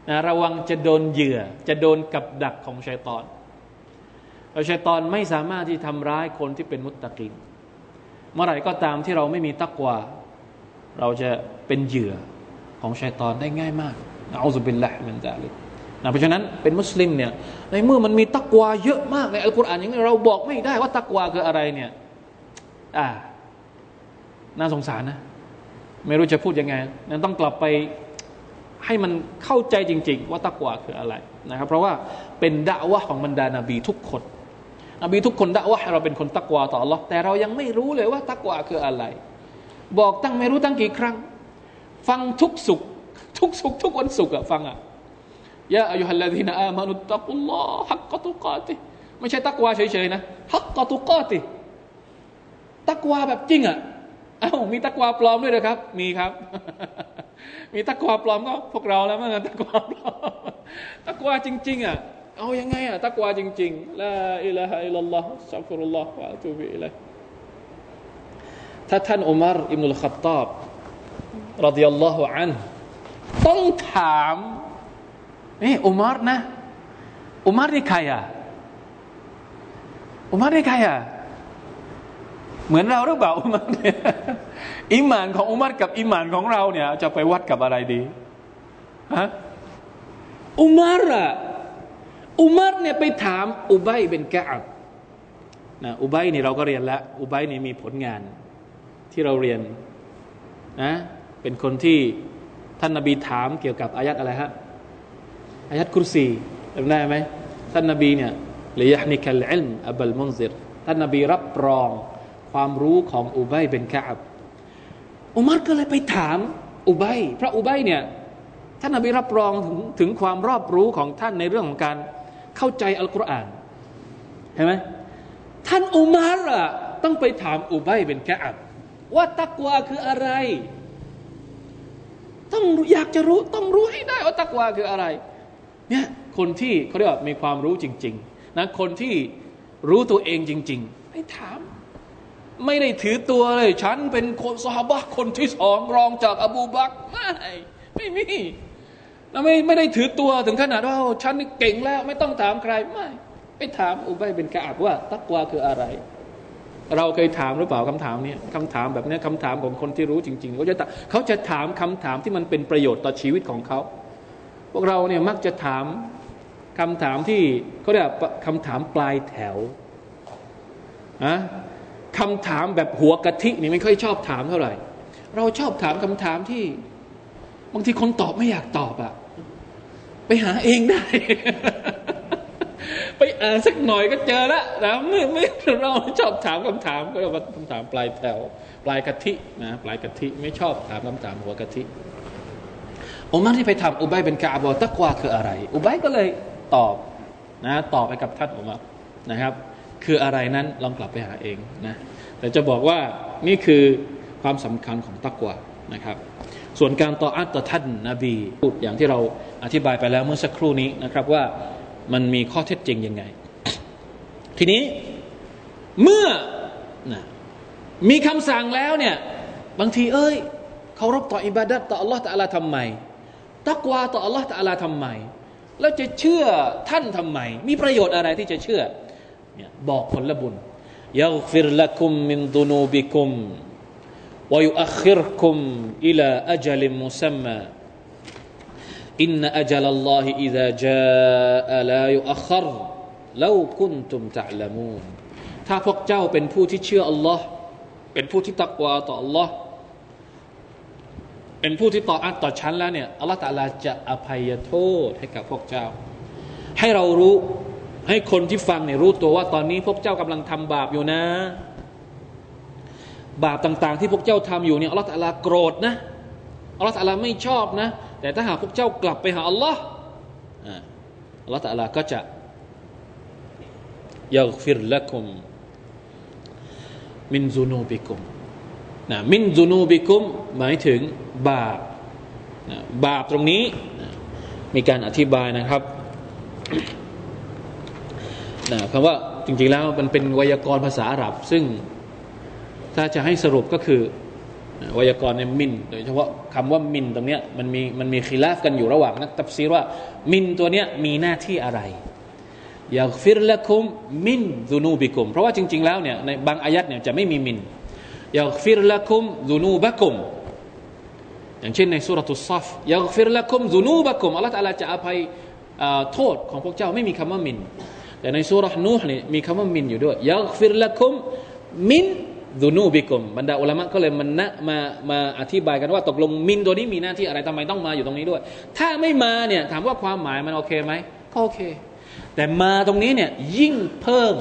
Speaker 1: นะระวังจะโดนเหยื่อ จะโดนกับดักของชัยตอนเราชัยตอนไม่สามารถที่ทำร้ายคนที่เป็นมุตตะกิน เมื่อไหร่ก็ตามที่เราไม่มีตักวาเราจะเป็นเหยื่อของชัยตอนได้ง่ายมากเอาสุบินละมันจะเลยนะเพราะฉะนั้นเป็นมุสลิมเนี่ยในเมื่อมันมีตักวาเยอะมากในอัลกุรอานอย่างนี้เราบอกไม่ได้ว่าตักวาคืออะไรเนี่ยอ่าน่าสงสารนะ ไม่รู้จะพูดยังไงนั้นต้องกลับไป ให้มันเข้าใจจริง ๆ ว่าตักวาคืออะไรนะครับ เพราะว่าเป็นดะวะของบรรดานาบีทุกคนนบีทุกคนดะวะเราเป็นคนตักวาต่อ Allah แต่เรายังไม่รู้เลยว่าตักวาคืออะไร บอกตั้งไม่รู้ตั้งกี่ครั้ง ฟังทุกสุข ทุกสุข ทุกวันสุขอะฟังอะยะอายุฮัลลาดีนอามานุตักุลลอฮ์ฮักกตุกาติไม่ใช่ตักวาเฉยๆนะฮักกตุกาติตักวาแบบจริงอะ อ้าวมีตะกวาปลอมด้วยนะครับ มีครับ มีตะกวาปลอมก็พวกเราแล้วมั้งตะกวาปลอมตะกวาจริง ๆ อะ เอายังไงอะตะกวาจริงๆลาอิลาฮะอิลลัลลอฮ์สัฟุรุลลอฮ์วะตูบิอิลัยถ้าท่านอุมารอิบนุลขัตตาบรดิยัลลอฮุอันต้องถามนี่อุมารนะอุมารนี่ใครอะอุมารนี่ใครอะ เหมือนเราหรือเปล่าอุมารเนี่ยอิมานของอุมารกับอิมานของเราเนี่ย จะไปวัดกับอะไรดีฮะอุมารอะอุมารเนี่ยไปถามอุบัยเป็นกะอับนะอุบัยนี่เราก็เรียนแล้ว อุบัยนี่มีผลงานที่เราเรียนนะเป็นคนที่ท่านนบีถามเกี่ยวกับอายัดอะไรฮะอายัดคุรซีจำได้ไหมท่านนบีเนี่ยเลยยะนิคัลอิลมอับลมุนซิรท่านนบีรับรอง ความรู้ของอุบัยเป็นกะอับอุมัรก็เลยไปถามอุบัยพระอุบัยเนี่ยท่านนบีรับรองถึงถึงความรอบรู้ของท่านในเรื่องของการเข้าใจอัลกุรอานเห็นไหมท่านอุมัรอะต้องไปถามอุบัยเป็นกะอับว่าตักวาคืออะไร ต้องอยากจะรู้ต้องรู้ให้ได้ว่าตักวาคืออะไรเนี่ยคนที่เขาเรียกว่ามีความรู้จริง ๆนะคนที่รู้ตัวเองจริง ๆ ไปถาม ไม่ได้ถือตัวเลย ฉันเป็นคนสฮาบะคนที่สองรองจากอบูบักไม่ไม่มีเราไม่ไม่ได้ถือตัวถึงขนาดว่าฉันเก่งแล้ว ไม่ต้องถามใครไม่ไปถามอุบัยเป็นกาบว่า ตักวาคืออะไร เราเคยถามหรือเปล่าคำถามนี้คำถามแบบนี้คำถามของคนที่รู้จริงๆเขาจะเขาจะถามคำถามที่มันเป็นประโยชน์ต่อชีวิตของเขาพวกเราเนี่ยมักจะถามคำถามที่เขาเรียกคำถามปลายแถวอะ คำถามแบบหัวกะทินี่ไม่ค่อยชอบถามเท่าไหร่ เราชอบถามคำถามที่ บางทีคนตอบไม่อยากตอบอะไปหาเองได้ ไปอ่านสักหน่อยก็เจอแล้วนะไม่ไม่เราชอบถามคำถามก็เรียกว่าคำถามปลายแถวปลายกะทินะปลายกะทิไม่ชอบถามคำถามหัวกะทิอุมัรที่ไปทำอุบัยเป็นกาบอตักวาคืออะไร อุบัยก็เลยตอบนะตอบไปกับท่านอุมัรนะครับ คืออะไรนั้นลองกลับไปหาเองนะแต่จะบอกว่านี่คือความสำคัญของตักวานะครับ ส่วนการต่ออัตต่อท่านนาบีพูดอย่างที่เราอธิบายไปแล้วเมื่อสักครู่นี้นะครับว่ามันมีข้อเท็จจริงยังไง ทีนี้เมื่อนะมีคำสั่งแล้วเนี่ยบางทีเอ้ยเคารพต่ออิบาดัตต่ออัลลอฮฺตะลาทำไม ตักวาต่ออัลลอฮฺตะลาทำไม แล้วจะเชื่อท่านทำไม มีประโยชน์อะไรที่จะเชื่อ เนี่ยบอกผลบุญยักฟิรละคุมมินดุนูบิคุมวยุอัคิรคุมอิลาอัจลิมุซัมมาอินนอัจลลอฮิอิดะจาลายุอัครลาคุนตุมตะลามูนถ้าพวกเจ้าเป็นผู้ที่เชื่ออัลลอฮ์เป็นผู้ที่ตักวาต่ออัลลอฮ์เป็นผู้ที่ต่ออัตต่อฉันแล้วเนี่ยอัลลอฮ์ตะลาจะอภัยโทษให้กับพวกเจ้า ให้เรารู้ ให้คนที่ฟังเนี่ยรู้ตัวว่าตอนนี้พวกเจ้ากำลังทำบาปอยู่นะ บาปต่างๆ ที่พวกเจ้าทำอยู่เนี่ยอัลลอฮฺตะลาโกรธนะอัลลอฮฺตะลาไม่ชอบนะ แต่ถ้าหากพวกเจ้ากลับไปหาอัลลอฮ์อัลลอฮฺตะลาก็จะยักฟิรละคุมมินซูนูบิคุมนะมินซูนูบิคุมหมายถึงบาปนะบาปตรงนี้นะมีการอธิบายนะครับ นะคำว่าจริงๆแล้วมันเป็นไวยากรณ์ภาษาอาหรับ ซึ่งถ้าจะให้สรุปก็คือไวยากรณ์เนี่ยมิน โดยเฉพาะคำว่ามินตรงเนี้ยมันมีมันมีคีลาฟกันอยู่ระหว่างนักตับซีรว่า มินตัวเนี้ยมีหน้าที่อะไรอยาฟิรละคุมมินซูนูบิคุม เพราะว่าจริง ๆ แล้วเนี่ยในบางอายัดเนี่ยจะไม่มีมินيغفر لكم ذنوبكم อย่างเช่นในسورة الصف يغفر لكم ذنوبكم อัลลอฮฺจะอภัยโทษของพวกเจ้าไม่มีคำว่า من แต่ในسورة نوح นี่มีคำว่า من อยู่ด้วย يغفر لكم من ذنوبكم บรรดาอุลามะก็เลยมันนะมามาอธิบายกันว่าตกลง من ตัวนี้มีหน้าที่อะไรทำไมต้องมาอยู่ตรงนี้ด้วย ถ้าไม่มาเนี่ยถามว่าความหมายมันโอเคไหมก็โอเค แต่มาตรงนี้เนี่ยยิ่งเพิ่ม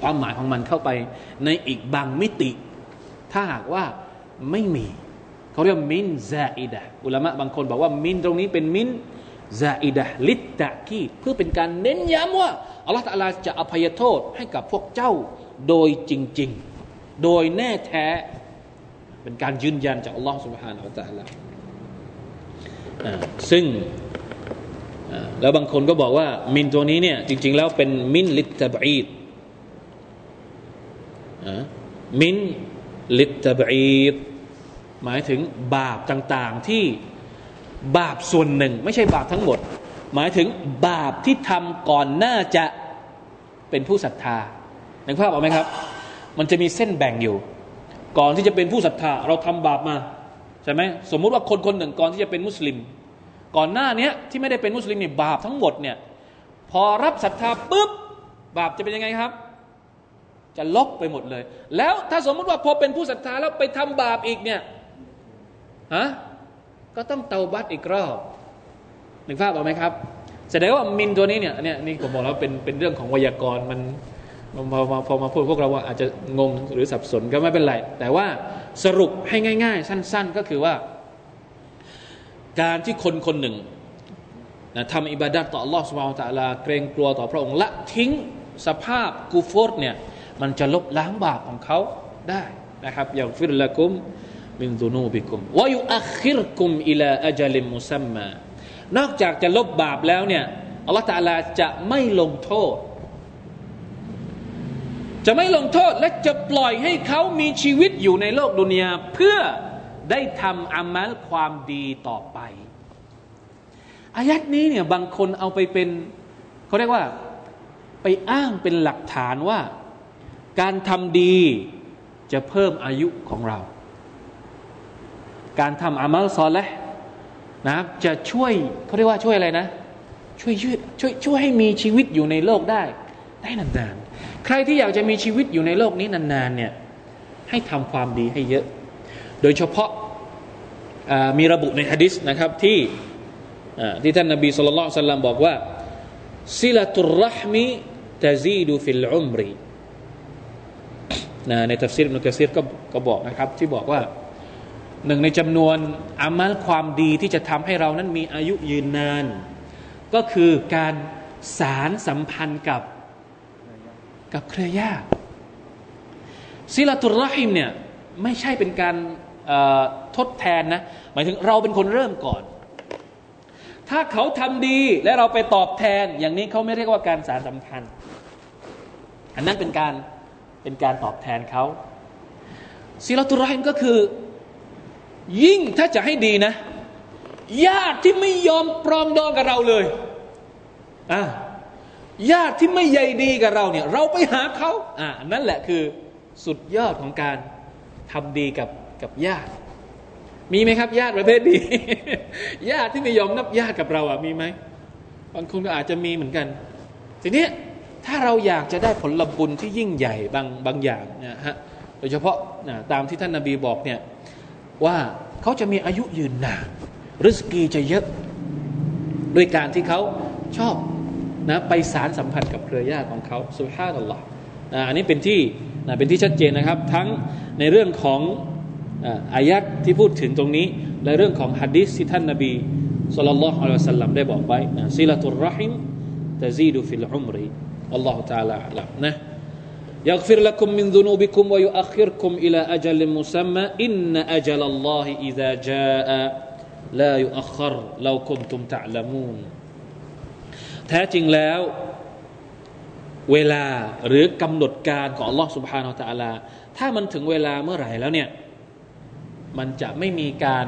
Speaker 1: ความหมายของมันเข้าไปในอีกบางมิติ ถ้าหากว่าไม่มี เขาเรียกมินซาอิดะอุลามะบางคนบอกว่ามินตรงนี้เป็นมิน ซาอิดะลิตตะกีเพื่อเป็นการเน้นย้ำว่าอัลลอฮฺตลาจะอภัยโทษให้กับพวกเจ้าโดยจริง ๆ โดยแน่แท้ เป็นการยืนยันจากอัลลอฮฺสุบฮานาอัลตะลาซึ่งแล้วบางคนก็บอกว่า من ตัวนี้เนี่ยจริง ๆ แล้วเป็น من للتبعيض من للتبعيض หมายถึงบาปต่าง ๆที่ บาปส่วนหนึ่ง ไม่ใช่บาปทั้งหมด หมายถึงบาปที่ทำก่อนหน้าจะเป็นผู้ศรัทธานึกภาพออกไหมครับ มันจะมีเส้นแบ่งอยู่ ก่อนที่จะเป็นผู้ศรัทธา เราทำบาปมาใช่ไหมสมมุติว่าคนคนหนึ่งก่อนที่จะเป็นมุสลิม ก่อนหน้านี้ที่ไม่ได้เป็นมุสลิมเนี่ยบาปทั้งหมดเนี่ยพอรับศรัทธาปุ๊บบาปจะเป็นยังไงครับ จะลบไปหมดเลย แล้วถ้าสมมุติว่าพอเป็นผู้ศรัทธาแล้วไปทำบาปอีกเนี่ยฮะ ก็ต้องเตาบัตอีกรอบหนึ่งภาพออกไหมครับแสดงว่ามินตัวนี้เนี่ยเนี่ยนี่ผมบอกแล้วเป็นเป็นเรื่องของไวยากรณ์มันพอมาพอมาพูดพวกเราว่าอาจจะงงหรือสับสนก็ไม่เป็นไร แต่ว่าสรุปให้ง่าย ๆ สั้น ๆ ก็คือว่า การที่คนคนหนึ่งนะทำอิบาดัตต่อ Allah s ต b h a n เกรงกลัวต่อพระองค์ละทิ้งสภาพกูฟอดเนี่ยมันจะลบล้างบาปของเขาได้นะครับอย่างฟิรละกุม มินซุนูบิกุมวายุอัคิรกุมอิลาอัจลิมมุซัมมานอกจากจะลบบาปแล้วเนี่ยอัลลอฮฺตาลาจะไม่ลงโทษ จะไม่ลงโทษและจะปล่อยให้เขามีชีวิตอยู่ในโลกดุนยาเพื่อได้ทำอามัลความดีต่อไป อายัดนี้เนี่ยบางคนเอาไปเป็นเขาเรียกว่าไปอ้างเป็นหลักฐานว่า การทำดีจะเพิ่มอายุของเรา การทำอามัลซอลและนะครับจะช่วยเขาเรียกว่าช่วยอะไรนะ ช่วยช่วยช่วยช่วยให้มีชีวิตอยู่ในโลกได้ ได้นานๆ ใครที่อยากจะมีชีวิตอยู่ในโลกนี้นานๆเนี่ยให้ทำความดีให้เยอะ โดยเฉพาะมีระบุในฮะดิษนะครับที่ที่ท่านนบี صلى الله عليه وسلم บอกว่า صلة الرحم تزيد في العمر ในตัฟซีรอิบนุกะษีรก็ก็บอกนะครับที่บอกว่า หนึ่งในจำนวนอามัลความดีที่จะทำให้เรานั้นมีอายุยืนนาน ก็คือการสารสัมพันธ์กับกับเครือญาติซิลาตุรหิมเนี่ยไม่ใช่เป็นการทดแทนนะ หมายถึงเราเป็นคนเริ่มก่อน ถ้าเขาทำดีและเราไปตอบแทน อย่างนี้เขาไม่เรียกว่าการสารสัมพันธ์ อันนั้นเป็นการเป็นการตอบแทนเขาซิลาตุรหิมก็คือ ยิ่งถ้าจะให้ดีนะ ญาติที่ไม่ยอมปรองดองกับเราเลยอ่าญาติที่ไม่ใยดีกับเราเนี่ย เราไปหาเขาอ่านั่นแหละคือสุดยอดของการทำดีกับกับญาติ มีไหมครับ ญาติประเภทดี ญาติที่ไม่ยอมนับญาติกับเราอะมีไหมบางคนก็อาจจะมีเหมือนกัน ทีนี้ถ้าเราอยากจะได้ผลบุญที่ยิ่งใหญ่บางบางอย่างนะฮะโดยเฉพาะนะตามที่ท่านนาบีบอกเนี่ย ว่าเขาจะมีอายุยืนนานรุสกีจะเยอะด้วยการที่เขาชอบนะไปสารสัมผัสกับเครือญาติของเขาสุภาพอัลลอฮ์อันนี้เป็นที่นะเป็นที่ชัดเจนนะครับ ทั้งในเรื่องของอายักที่พูดถึงตรงนี้ และเรื่องของฮัดดิสที่ท่านนาบีصلى الله عليه وسلم ได้บอกไว้นะصلة الرحم تزيد في العمر الله تعالى นะ يغفر لكم من ذنوبكم ويؤخركم إلى أجل مسمى إن أجل الله إذا جاء لا يؤخر لو كنتم تعلمون แท้จริงแล้ว เวลาหรือกำหนดการของ Allah سبحانه และ تعالى ถ้ามันถึงเวลาเมื่อไหร่แล้วเนี่ยมันจะไม่มีการ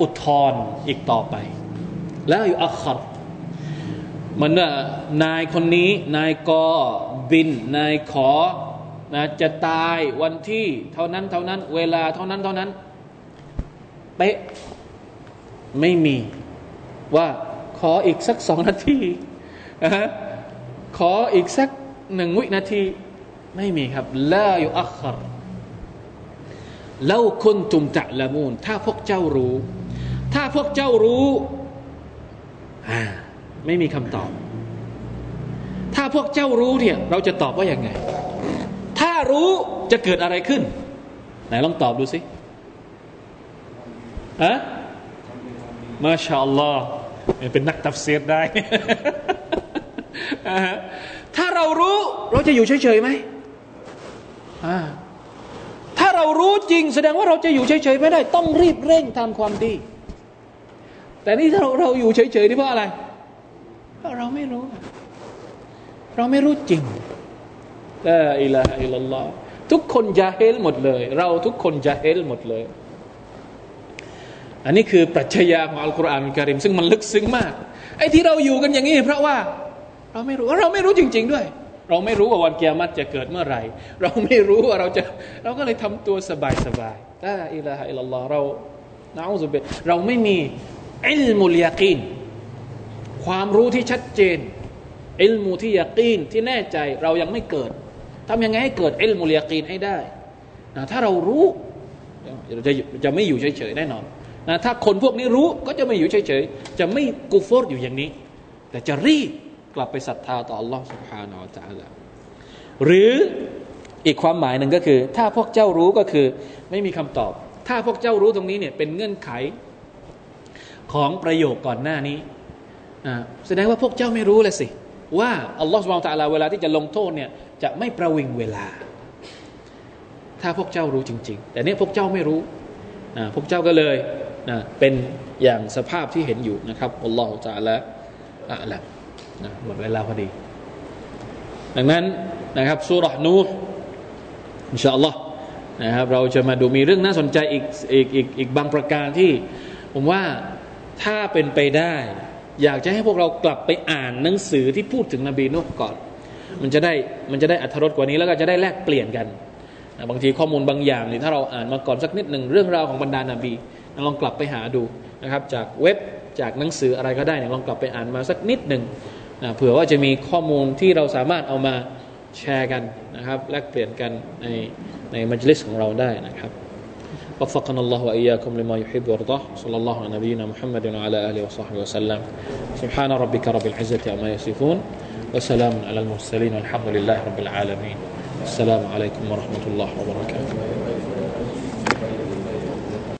Speaker 1: อุทธรอีกต่อไป แล้วอยู่อัคร มันว่านายคนนี้ นายกอบิน นายขอนะจะตายวันที่เท่านั้นเท่านั้น เวลาเท่านั้นเท่านั้นเป๊ะไม่มีว่าขออีกสักสองนาทีนะขออีกสักหนึ่งวินาที ไม่มีครับลาอยู่อัครเล่าคนตุมตะละมูลถ้าพวกเจ้ารู้ ถ้าพวกเจ้ารู้อ่า ไม่มีคำตอบ ถ้าพวกเจ้ารู้เนี่ย เราจะตอบว่าอย่างไง ถ้ารู้จะเกิดอะไรขึ้น ไหนลองตอบดูสิฮะมาชาอัลลอฮ์เป็นนักตัฟเซียดได้ ถ้าเรารู้เราจะอยู่เฉยๆไหมถ้ารู้จริง แสดงว่าเราจะอยู่เฉยๆไม่ได้ ต้องรีบเร่งทำความดี แต่นี่ถ้าเราเราอยู่เฉยๆนี่เพราะอะไร เราะเราไม่รู้ เราไม่รู้จริงลาอิลาฮอิลลอฮทุกคนจะเฮลหมดเลย เราทุกคนจะเฮลหมดเลย อันนี้คือปรัชญาของอัลกุรอานการิม ซึ่งมันลึกซึ้งมาก ไอ้ที่เราอยู่กันอย่างนี้ เพราะว่า เราไม่รู้เราไม่รู้จริง ๆ ด้วย เราไม่รู้ว่าวันเกียรติจะเกิดเมื่อไหร่ เราไม่รู้ว่าเราจะ เราก็เลยทำตัวสบายสบายลาอิลาฮอิลลอฮเรานะอุบิเราไม่มีอิลมุลยากีน ความรู้ที่ชัดเจนอิลมูที่ยากีนที่แน่ใจเรายังไม่เกิดทำยังไงให้เกิดอิลมุลยากีนให้ได้นะถ้าเรารู้เราจะจะไม่อยู่เฉยๆแน่นอนนะถ้าคนพวกนี้รู้ก็จะไม่อยู่เฉยๆจะไม่กูฟอร์อยู่อย่างนี้ แต่จะรีบกลับไปศรัทธาต่อ Allah سبحانه และ تعالى หรืออีกความหมายหนึ่งก็คือ ถ้าพวกเจ้ารู้ก็คือไม่มีคำตอบ ถ้าพวกเจ้ารู้ตรงนี้เนี่ยเป็นเงื่อนไขของประโยคก่อนหน้านี้ แสดงว่าพวกเจ้าไม่รู้เลยสิ ว่าอัลลอฮฺสุบานตะลาเวลาที่จะลงโทษเนี่ยจะไม่ประวิงเวลา ถ้าพวกเจ้ารู้จริง ๆ แต่เนี้ยพวกเจ้าไม่รู้นะพวกเจ้าก็เลยนะเป็นอย่างสภาพที่เห็นอยู่นะครับอัลลอฮฺจะละอะละนะหมดเวลาพอดี ดังนั้นนะครับสุรนูอินชาอัลลอฮ์นะครับเราจะมาดูมีเรื่องน่าสนใจอีกอีกอีกอีกบางประการที่ ผมว่าถ้าเป็นไปได้ อยากจะให้พวกเรากลับไปอ่านหนังสือที่พูดถึงนบีนุก่อน มันจะได้มันจะได้อัธรสกว่านี้แล้วก็จะได้แลกเปลี่ยนกันบางทีข้อมูลบางอย่างนี่ถ้าเราอ่านมาก่อนสักนิดหนึ่งเรื่องราวของบรรดานาบีลองกลับไปหาดูนะครับ จากเว็บจากหนังสืออะไรก็ได้เนี่ยลองกลับไปอ่านมาสักนิดหนึ่งนะเผื่อว่าจะมีข้อมูลที่เราสามารถเอามาแชร์กันนะครับ แลกเปลี่ยนกันในในมัจลิสของเราได้นะครับ وفقنا الله وإياكم لما يحب ويرضاه. صلى الله على نبينا محمد وعلى آله وصحبه وسلم. سبحان ربك رب العزة عما يصفون. وسلام على المرسلين والحمد لله رب العالمين. السلام عليكم ورحمة الله وبركاته.